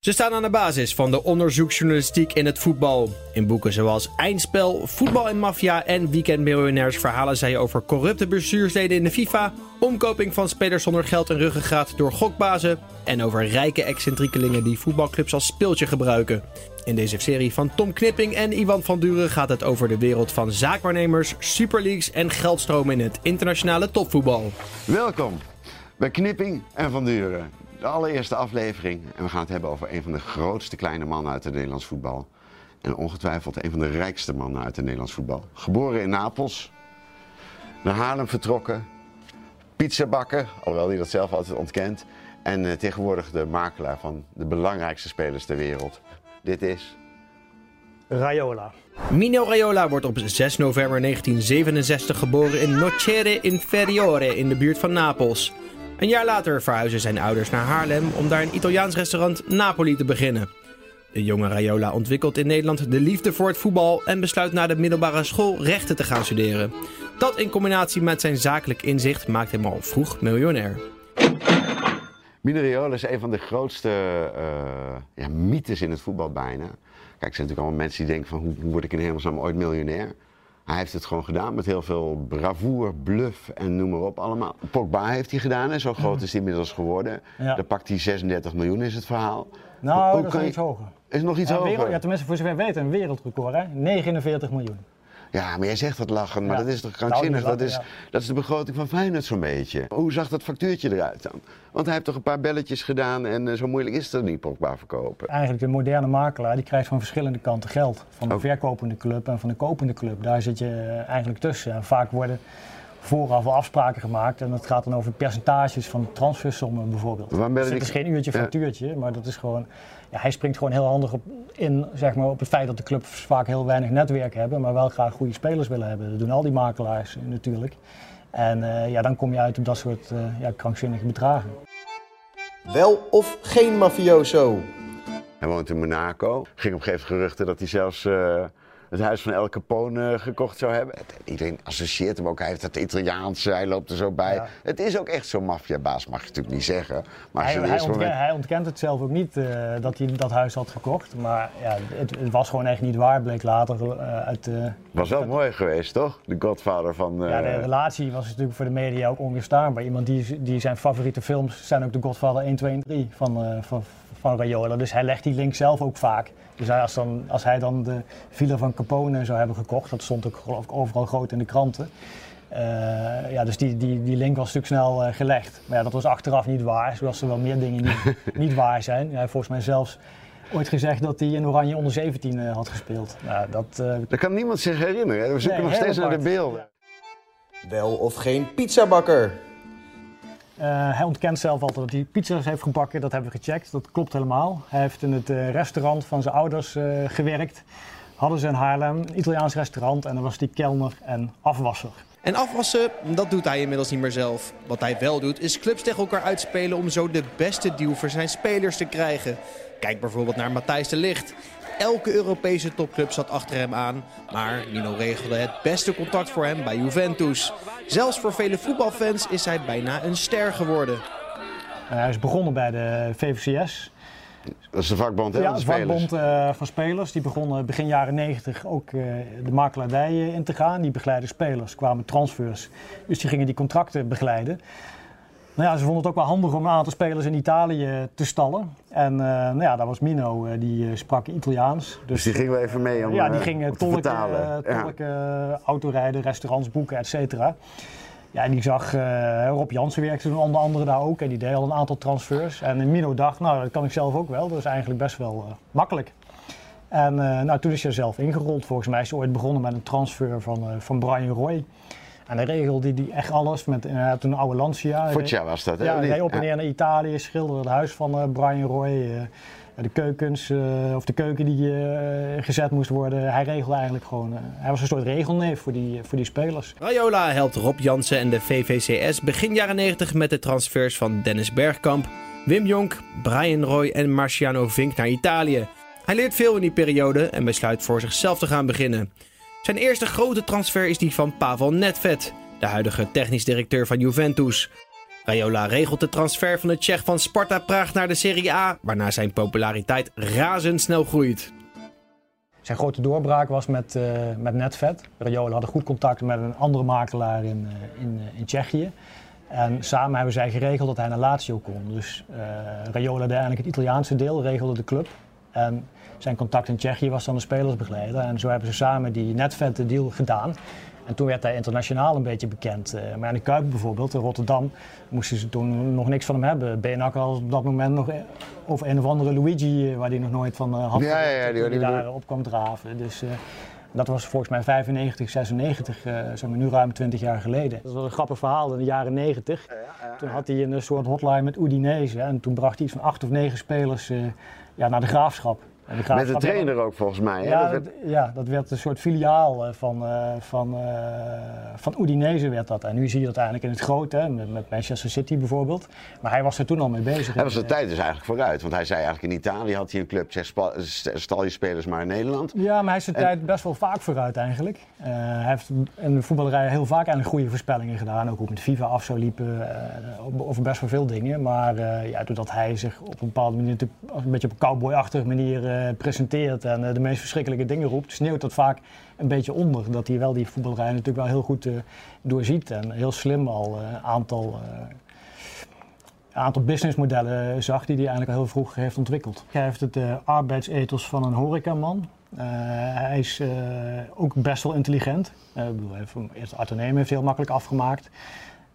Ze staan aan de basis van de onderzoeksjournalistiek in het voetbal. In boeken zoals Eindspel, Voetbal en Mafia en Weekendmiljonairs verhalen zij over corrupte bestuursleden in de FIFA, omkoping van spelers zonder geld en ruggengraat door gokbazen en over rijke excentriekelingen die voetbalclubs als speeltje gebruiken. In deze serie van Tom Knipping en Ivan van Duren gaat het over de wereld van zaakwaarnemers, superleagues en geldstromen in het internationale topvoetbal. Welkom bij Knipping en Van Duren de allereerste aflevering. En we gaan het hebben over een van de grootste kleine mannen uit het Nederlands voetbal. En ongetwijfeld een van de rijkste mannen uit het Nederlands voetbal. Geboren in Napels, naar Haarlem vertrokken, pizza bakken, alhoewel hij dat zelf altijd ontkent. En uh, tegenwoordig de makelaar van de belangrijkste spelers ter wereld. Dit is... Raiola. Mino Raiola wordt op 6 november 1967 geboren in Nocere Inferiore in de buurt van Napels. Een jaar later verhuizen zijn ouders naar Haarlem om daar een Italiaans restaurant Napoli te beginnen. De jonge Raiola ontwikkelt in Nederland de liefde voor het voetbal en besluit na de middelbare school rechten te gaan studeren. Dat in combinatie met zijn zakelijk inzicht maakt hem al vroeg miljonair. Mino Raiola is een van de grootste uh, ja, mythes in het voetbal bijna. Kijk, er zijn natuurlijk allemaal mensen die denken van hoe, hoe word ik in hemelsnaam ooit miljonair? Hij heeft het gewoon gedaan met heel veel bravoure, bluff en noem maar op allemaal. Pogba heeft hij gedaan en zo groot is hij inmiddels geworden. Ja. Daar pakt hij 36 miljoen is het verhaal. Nou, Hoe dat is iets hoger. Is nog iets ja, hoger? Wereld, ja, tenminste voor zover weten, een wereldrecord hè? 49 miljoen. Ja, maar jij zegt dat lachen, maar dat is toch krankzinnig? dat, is, dat is de begroting van Feyenoord zo'n beetje. Hoe zag dat factuurtje eruit dan? Want hij heeft toch een paar belletjes gedaan en uh, zo moeilijk is het niet, Pogba verkopen. Eigenlijk de moderne makelaar, die krijgt van verschillende kanten geld. Van de verkopende club en van de kopende club. Daar zit je uh, eigenlijk tussen. En vaak worden vooraf al afspraken gemaakt. En dat gaat dan over percentages van transfersommen bijvoorbeeld. Dus het is geen uurtje factuurtje, maar dat is gewoon... Ja, hij springt gewoon heel handig op in zeg maar, op het feit dat de clubs vaak heel weinig netwerk hebben, maar wel graag goede spelers willen hebben. Dat doen al die makelaars natuurlijk. En uh, ja, dan kom je uit op dat soort uh, ja, krankzinnige bedragen. Wel of geen mafioso? Hij woont in Monaco. Ging op een gegeven moment geruchten dat hij zelfs uh, het huis van El Capone gekocht zou hebben. Iedereen associeert hem ook. Hij heeft het Italiaans, hij loopt er zo bij. Ja. Het is ook echt zo'n maffiabaas, mag je natuurlijk niet zeggen. Maar hij, hij, ontkent, hij, ontkent, het zelf ook niet uh, dat hij dat huis had gekocht. Maar ja, het, het was gewoon echt niet waar, bleek later uh, uit... Uh, was wel mooi geweest, toch? De godvader van... Ja, de relatie was natuurlijk voor de media ook onweerstaanbaar. Iemand die, die zijn favoriete films zijn ook de Godfather 1, 2 en 3 van, van, van Raiola. Dus hij legt die link zelf ook vaak. Dus als, dan, als hij dan de villa van Capone zou hebben gekocht, dat stond ook geloof ik overal groot in de kranten. Uh, ja, dus die, die, die link was natuurlijk snel uh, gelegd. Maar ja, dat was achteraf niet waar, zoals er wel meer dingen niet, niet waar zijn. Hij heeft volgens mij zelfs ooit gezegd dat hij in Oranje onder 17 uh, had gespeeld. Nou, dat, dat kan niemand zich herinneren. We zoeken nee, nog steeds naar de beelden. Wel of geen pizzabakker? Uh, hij ontkent zelf altijd dat hij pizza's heeft gebakken. Dat hebben we gecheckt. Dat klopt helemaal. Hij heeft in het uh, restaurant van zijn ouders uh, gewerkt. Hadden ze in Haarlem, een Italiaans restaurant. En dan was hij kelner en afwasser. En afwassen, dat doet hij inmiddels niet meer zelf. Wat hij wel doet, is clubs tegen elkaar uitspelen om zo de beste deal voor zijn spelers te krijgen. Kijk bijvoorbeeld naar Matthijs de Ligt. Elke Europese topclub zat achter hem aan, maar Nino regelde het beste contact voor hem bij Juventus. Zelfs voor vele voetbalfans is hij bijna een ster geworden. hij is begonnen bij de VVCS. Dat is de vakbond hè, ja, de vakbond uh, van spelers. Die begonnen begin jaren 90 ook uh, de makelaardij in te gaan. Die begeleiden spelers, kwamen transfers. Dus die gingen die contracten begeleiden. Nou ja, ze vonden het ook wel handig om een aantal spelers in Italië te stallen. En uh, nou ja, daar was Mino, uh, die sprak Italiaans. Dus, dus, die gingen we even mee om Ja, die gingen tolken, tolken ja. autorijden, restaurants boeken, et cetera. Ja, en die zag, Rob Jansen werkte toen onder andere daar ook. En die deed al een aantal transfers. En Mino dacht, nou dat kan ik zelf ook wel. Dat is eigenlijk best wel makkelijk. En nou, toen is hij zelf ingerold. Volgens mij is hij ooit begonnen met een transfer van, van Brian Roy. En dan regelde hij echt alles met uh, toen een oude Lancia. Foggia was dat, hè? Ja, hij op en neer naar Italië, schilderde het huis van uh, Brian Roy. Uh, de keukens, of de keuken die gezet moest worden. Hij regelde eigenlijk gewoon. hij was een soort regelneef voor die, voor die spelers. Raiola helpt Rob Jansen en de VVCS begin jaren 90 met de transfers van Dennis Bergkamp, Wim Jonk, Brian Roy en Marciano Vink naar Italië. Hij leert veel in die periode en besluit voor zichzelf te gaan beginnen. Zijn eerste grote transfer is die van Pavel Nedved, de huidige technisch directeur van Juventus. Raiola regelt de transfer van de Tsjech van Sparta Praag naar de Serie A, waarna zijn populariteit razendsnel groeit. Zijn grote doorbraak was met, uh, met Netvet. Raiola had goed contact met een andere makelaar in, uh, in, uh, in Tsjechië. En samen hebben zij geregeld dat hij naar Lazio kon. Dus Raiola deed eigenlijk het Italiaanse deel, regelde de club. En zijn contact in Tsjechië was dan de spelersbegeleider. En zo hebben ze samen die Netvet deal gedaan. En toen werd hij internationaal een beetje bekend. Uh, maar in de Kuip bijvoorbeeld, in Rotterdam, moesten ze toen nog niks van hem hebben. Benak had op dat moment nog of een of andere Luigi, waar hij nog nooit van had ja, ja, die, die, daar op kwam draven. Dus uh, dat was volgens mij 95, 96, uh, zeg maar nu ruim 20 jaar geleden. Dat was een grappig verhaal in de jaren 90. Ja, ja, toen had hij een soort hotline met Udinese en toen bracht hij iets van acht of negen spelers ja, naar de graafschap. Met de trainer ook volgens mij. Ja, dat werd... ja, dat werd een soort filiaal van, uh, van, uh, van Udinese werd dat. En nu zie je dat eigenlijk in het grote, hè, met, met, Manchester City bijvoorbeeld. Maar hij was er toen al mee bezig. Hij was de tijd dus eigenlijk vooruit. Want hij zei eigenlijk in Italië had hij een club, zeg, stal je spelers maar in Nederland. Ja, maar hij is de en... tijd best wel vaak vooruit eigenlijk. Uh, hij heeft in de voetballerij heel vaak eigenlijk goede voorspellingen gedaan. Ook hoe met FIFA af zou liepen, over best wel veel dingen. Maar ja, doordat hij zich op een bepaalde manier, een beetje op een cowboy-achtige manier presenteert en uh, de meest verschrikkelijke dingen roept, sneeuwt dat vaak een beetje onder. Dat hij wel die voetballerij natuurlijk wel heel goed uh, doorziet en heel slim al een uh, aantal, aantal businessmodellen zag die hij eigenlijk al heel vroeg heeft ontwikkeld. Hij heeft het arbeidsethos van een horecaman. hij is ook best wel intelligent. ik bedoel, heeft, eerst heeft hij heel makkelijk afgemaakt.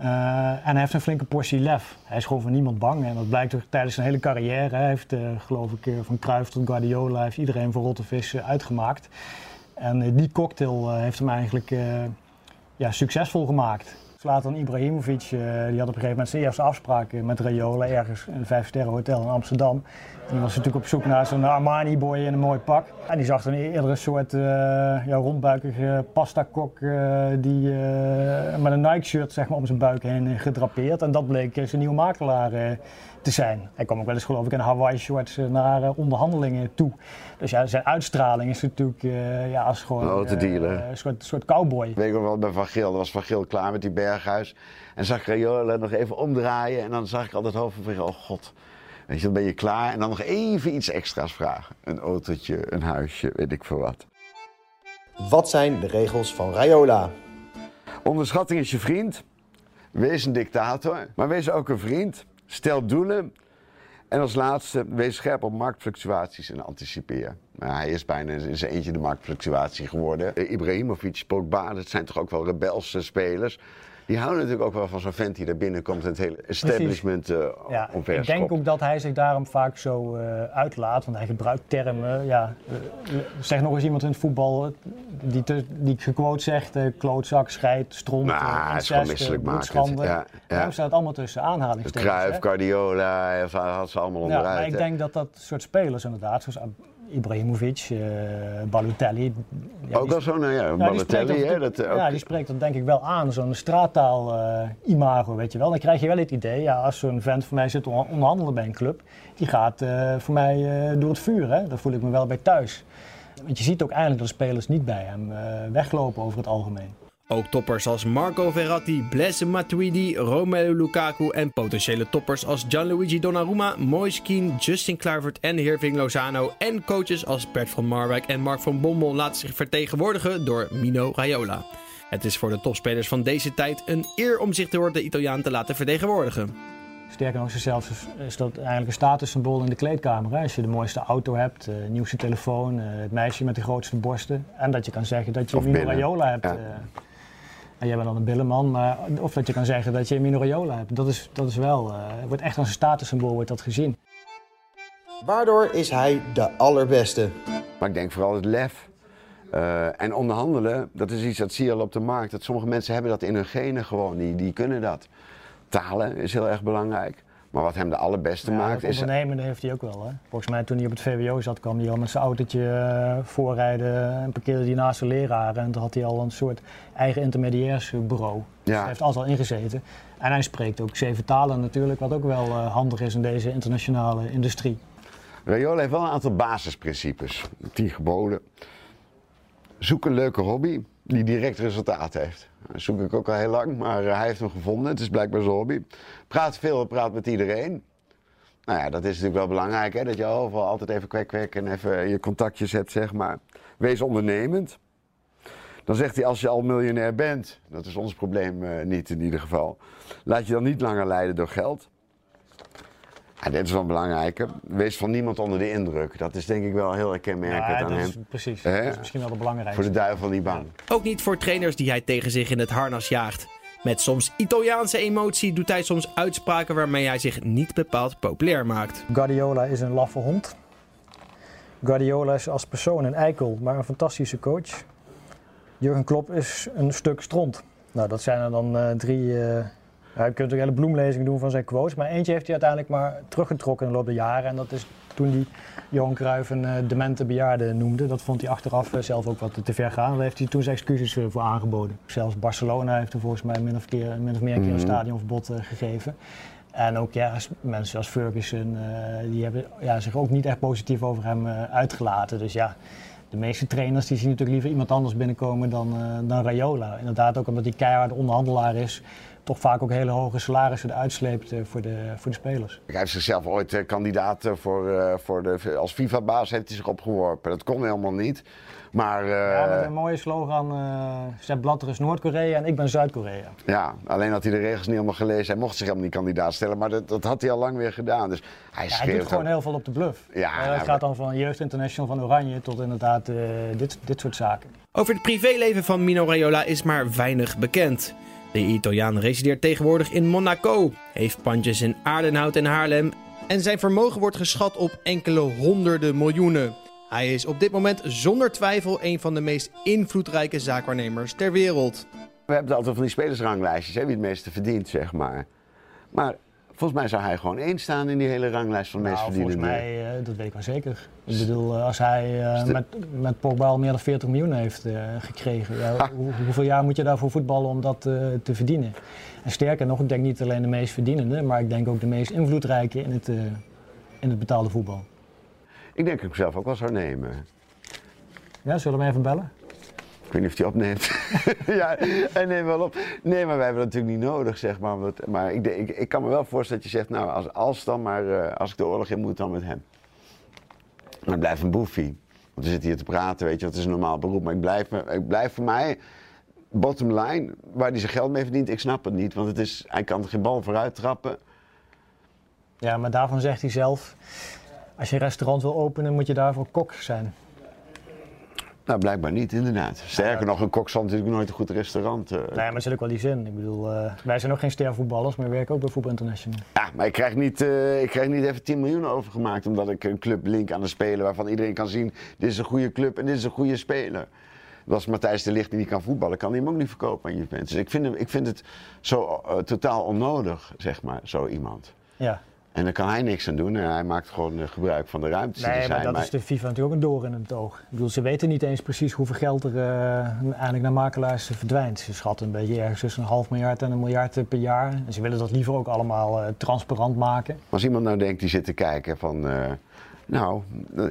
Uh, en hij heeft een flinke portie lef. Hij is gewoon voor niemand bang. En dat blijkt ook tijdens zijn hele carrière. Hij heeft, uh, geloof ik, van Cruijff tot Guardiola... heeft iedereen voor Rottevis uh, uitgemaakt. En die cocktail heeft hem eigenlijk ja, succesvol gemaakt. Zlatan Ibrahimovic die had op een gegeven moment zijn eerste afspraak met Raiola... ergens in een vijfsterren hotel in Amsterdam. En die was natuurlijk op zoek naar zo'n Armani-boy in een mooi pak. En die zag dan eerder een soort uh, ja, rondbuikige pasta-kok uh, die, met een Nike-shirt zeg maar, om zijn buik heen gedrapeerd. En dat bleek zijn nieuwe makelaar te zijn. Hij kwam ook wel eens geloof ik in Hawaii-shorts naar onderhandelingen toe. Dus ja, zijn uitstraling is natuurlijk ja, als gewoon een soort, soort cowboy. Ik weet nog wel bij Van Geel, dat was Van Geel klaar met die berghuis. En zag Raiola nog even omdraaien en dan zag ik altijd hoofd van oh god... Weet je, dan ben je klaar en dan nog even iets extra's vragen. Een autootje, een huisje, weet ik veel wat. Wat zijn de regels van Raiola? Onderschatting is je vriend. Wees een dictator, maar wees ook een vriend. Stel doelen. En als laatste, wees scherp op marktfluctuaties en anticipeer. Nou, hij is bijna in zijn eentje de marktfluctuatie geworden. Ibrahimovic, Pogba, dat zijn toch ook wel rebelse spelers die houden natuurlijk ook wel van zo'n vent die daar binnenkomt en het hele establishment uh, ja, Ik denk ook dat hij zich daarom vaak zo uh, uitlaat, want hij gebruikt termen. Ja, uh, zeg nog eens iemand in het voetbal die, te, die gequote zegt: klootzak, scheid, stront, nou, incest, bloedschande. Ja, ja. Daar staat allemaal tussen aanhalingstekens. Cruijff, Guardiola, had ze allemaal onderuit. Ja, maar ik denk dat dat soort spelers inderdaad, zoals Ibrahimovic, uh, Balotelli. Ja, ook wel zo'n, ja, Balotelli, ja, hè? Dat, ook... Ja, die spreekt dat denk ik wel aan, zo'n straattaal-imago, uh, weet je wel. Dan krijg je wel het idee, ja, als zo'n vent voor mij zit te onderhandelen bij een club, die gaat uh, voor mij door het vuur, hè. Daar voel ik me wel bij thuis. Want je ziet ook eigenlijk dat de spelers niet bij hem weglopen over het algemeen. Ook toppers als Marco Verratti, Blaise Matuidi, Romelu Lukaku en potentiële toppers als Gianluigi Donnarumma, Moise Kean, Justin Kluivert en Hirving Lozano en coaches als Bert van Marwijk en Mark van Bommel laten zich vertegenwoordigen door Mino Raiola. Het is voor de topspelers van deze tijd een eer om zich door de Italiaan te laten vertegenwoordigen. Sterker nog, zelfs is dat eigenlijk een statussymbool in de kleedkamer. Hè? Als je de mooiste auto hebt, de nieuwste telefoon, het meisje met de grootste borsten. En dat je kan zeggen dat je Mino Raiola hebt. Ja. En jij bent dan een billenman, maar of dat je kan zeggen dat je een Mino hebt. Dat is, dat is wel, uh, wordt echt als een statussymbool wordt dat gezien. Waardoor is hij de allerbeste? Maar ik denk vooral het lef. Uh, en onderhandelen, dat is iets dat zie je al op de markt. Dat sommige mensen hebben dat in hun genen gewoon, die, die kunnen dat. Talen is heel erg belangrijk. Maar wat hem de allerbeste ja, maakt is... ondernemen heeft hij ook wel. Hè? Volgens mij toen hij op het VWO zat kwam hij al met zijn autootje uh, voorrijden en parkeerde hij naast zijn leraar. En toen had hij al een soort eigen intermediairsbureau. Ja. Dus hij heeft altijd al ingezeten. En hij spreekt ook zeven talen natuurlijk, wat ook wel uh, handig is in deze internationale industrie. Rayola heeft wel een aantal basisprincipes. Tien geboden. Zoek een leuke hobby die direct resultaat heeft. Zoek ik ook al heel lang, maar hij heeft hem gevonden. Het is blijkbaar zijn hobby. Praat veel, praat met iedereen. Nou ja, dat is natuurlijk wel belangrijk, hè? dat je overal altijd even kwek en even je contactjes hebt, zeg maar. Wees ondernemend. Dan zegt hij, als je al miljonair bent, dat is ons probleem uh, niet in ieder geval, laat je dan niet langer leiden door geld. Ja, dit is wel belangrijk. Wees van niemand onder de indruk. Dat is denk ik wel heel kenmerkend ja, aan is, hem. Precies, dat is misschien wel de belangrijkste. Voor de duivel niet bang. Ook niet voor trainers die hij tegen zich in het harnas jaagt. Met soms Italiaanse emotie doet hij soms uitspraken waarmee hij zich niet bepaald populair maakt. Guardiola is een laffe hond. Guardiola is als persoon een eikel, maar een fantastische coach. Jurgen Klopp is een stuk stront. Nou, dat zijn er dan uh, drie. Uh, ja, je kunt een hele bloemlezing doen van zijn quotes. Maar eentje heeft hij uiteindelijk maar teruggetrokken in de loop der jaren. En dat is toen hij Johan Cruijff een uh, demente bejaarde noemde. Dat vond hij achteraf zelf ook wat te ver gaan. Daar heeft hij toen zijn excuses voor aangeboden. Zelfs Barcelona heeft er volgens mij min of, keer, min of meer een keer een stadionverbod gegeven. En ook ja, mensen als Ferguson, die hebben ja, zich ook niet echt positief over hem uitgelaten. Dus ja, de meeste trainers die zien natuurlijk liever iemand anders binnenkomen dan, dan Rayola. Inderdaad, ook omdat hij keiharde onderhandelaar is, toch vaak ook hele hoge salarissen uitsleept uh, voor, de, voor de spelers. Hij heeft zichzelf ooit uh, kandidaat voor, voor de, als FIFA-baas heeft hij zich opgeworpen. Dat kon helemaal niet. Maar, ja, met een mooie slogan, uh, Sepp Blatter is Noord-Korea en ik ben Zuid-Korea. Ja, alleen had hij de regels niet helemaal gelezen. Hij mocht zich helemaal niet kandidaat stellen, maar dat, dat had hij al lang weer gedaan. Dus hij, ja, hij doet gewoon heel veel op de bluff. Ja, uh, het gaat dan van Jeugd International van Oranje tot inderdaad uh, dit, dit soort zaken. Over het privéleven van Mino Raiola is maar weinig bekend. De Italiaan resideert tegenwoordig in Monaco, heeft pandjes in Aardenhout en Haarlem en zijn vermogen wordt geschat op enkele honderden miljoenen. Hij is op dit moment zonder twijfel een van de meest invloedrijke zaakwaarnemers ter wereld. We hebben altijd van die spelersranglijstjes, hè, wie het meeste verdient, zeg maar. Maar volgens mij zou hij gewoon één staan in die hele ranglijst van de meest nou, verdienende. Volgens mij, uh, dat weet ik wel zeker. Ik bedoel, uh, als hij uh, met, met Pogba al meer dan 40 miljoen heeft gekregen, ja, hoe, hoeveel jaar moet je daarvoor voetballen om dat te verdienen? En sterker nog, ik denk niet alleen de meest verdienende, maar ik denk ook de meest invloedrijke in het, in het betaalde voetbal. Ik denk dat ik hem zelf ook wel zou nemen. Ja, zullen we hem even bellen? Ik weet niet of hij opneemt. ja, hij neemt wel op. Nee, maar wij hebben dat natuurlijk niet nodig, zeg maar. Maar ik, ik, ik kan me wel voorstellen dat je zegt, nou, als, als dan maar, uh, als ik de oorlog in moet, dan met hem. Maar ik blijf een boefie. Want we zitten hier te praten, weet je, dat is een normaal beroep. Maar ik blijf, ik blijf voor mij, bottom line, waar hij zijn geld mee verdient, ik snap het niet. Want het is, hij kan geen bal vooruit trappen. Ja, maar daarvan zegt hij zelf, als je een restaurant wil openen, moet je daarvoor kok zijn. Nou, blijkbaar niet, inderdaad. Sterker nog, een kok zal natuurlijk nooit een goed restaurant. Uh... Nee, maar er zit ook wel die zin. Ik bedoel, uh, wij zijn ook geen stervoetballers, maar we werken ook bij Voetbal International. Ja, maar ik krijg, niet, uh, ik krijg niet even 10 miljoen overgemaakt omdat ik een club link aan de speler waarvan iedereen kan zien: dit is een goede club en dit is een goede speler. Als Matthijs de Ligt die niet kan voetballen, kan hij hem ook niet verkopen aan Juventus. Dus ik vind, hem, ik vind het zo totaal onnodig, zeg maar, zo iemand. Ja. En daar kan hij niks aan doen. En hij maakt gewoon gebruik van de ruimte. Nee, die er zijn. maar dat is de FIFA natuurlijk ook een door in het oog. Ik bedoel, ze weten niet eens precies hoeveel geld er uh, eigenlijk naar makelaars verdwijnt. Ze schatten een beetje ergens tussen een half miljard en een miljard per jaar. En ze willen dat liever ook allemaal uh, transparant maken. Als iemand nou denkt, die zit te kijken van... Uh, nou,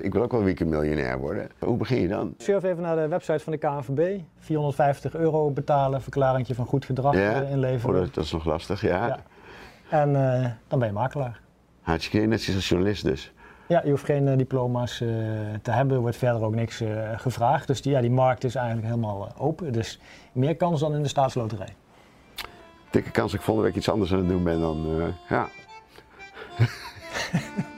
ik wil ook wel weekend miljonair worden. Hoe begin je dan? Surf even naar de website van de KNVB. 450 euro betalen, verklaringje van goed gedrag ja? inleveren. Oh, dat is nog lastig, ja. ja. En dan ben je makelaar. Hartstikke net als journalist dus. Ja, je hoeft geen eh, diploma's eh, te hebben, er wordt verder ook niks eh, gevraagd. Dus die, ja, die markt is eigenlijk helemaal open. Dus meer kans dan in de staatsloterij. Dikke kans dat ik volgende week iets anders aan het doen ben dan. ja.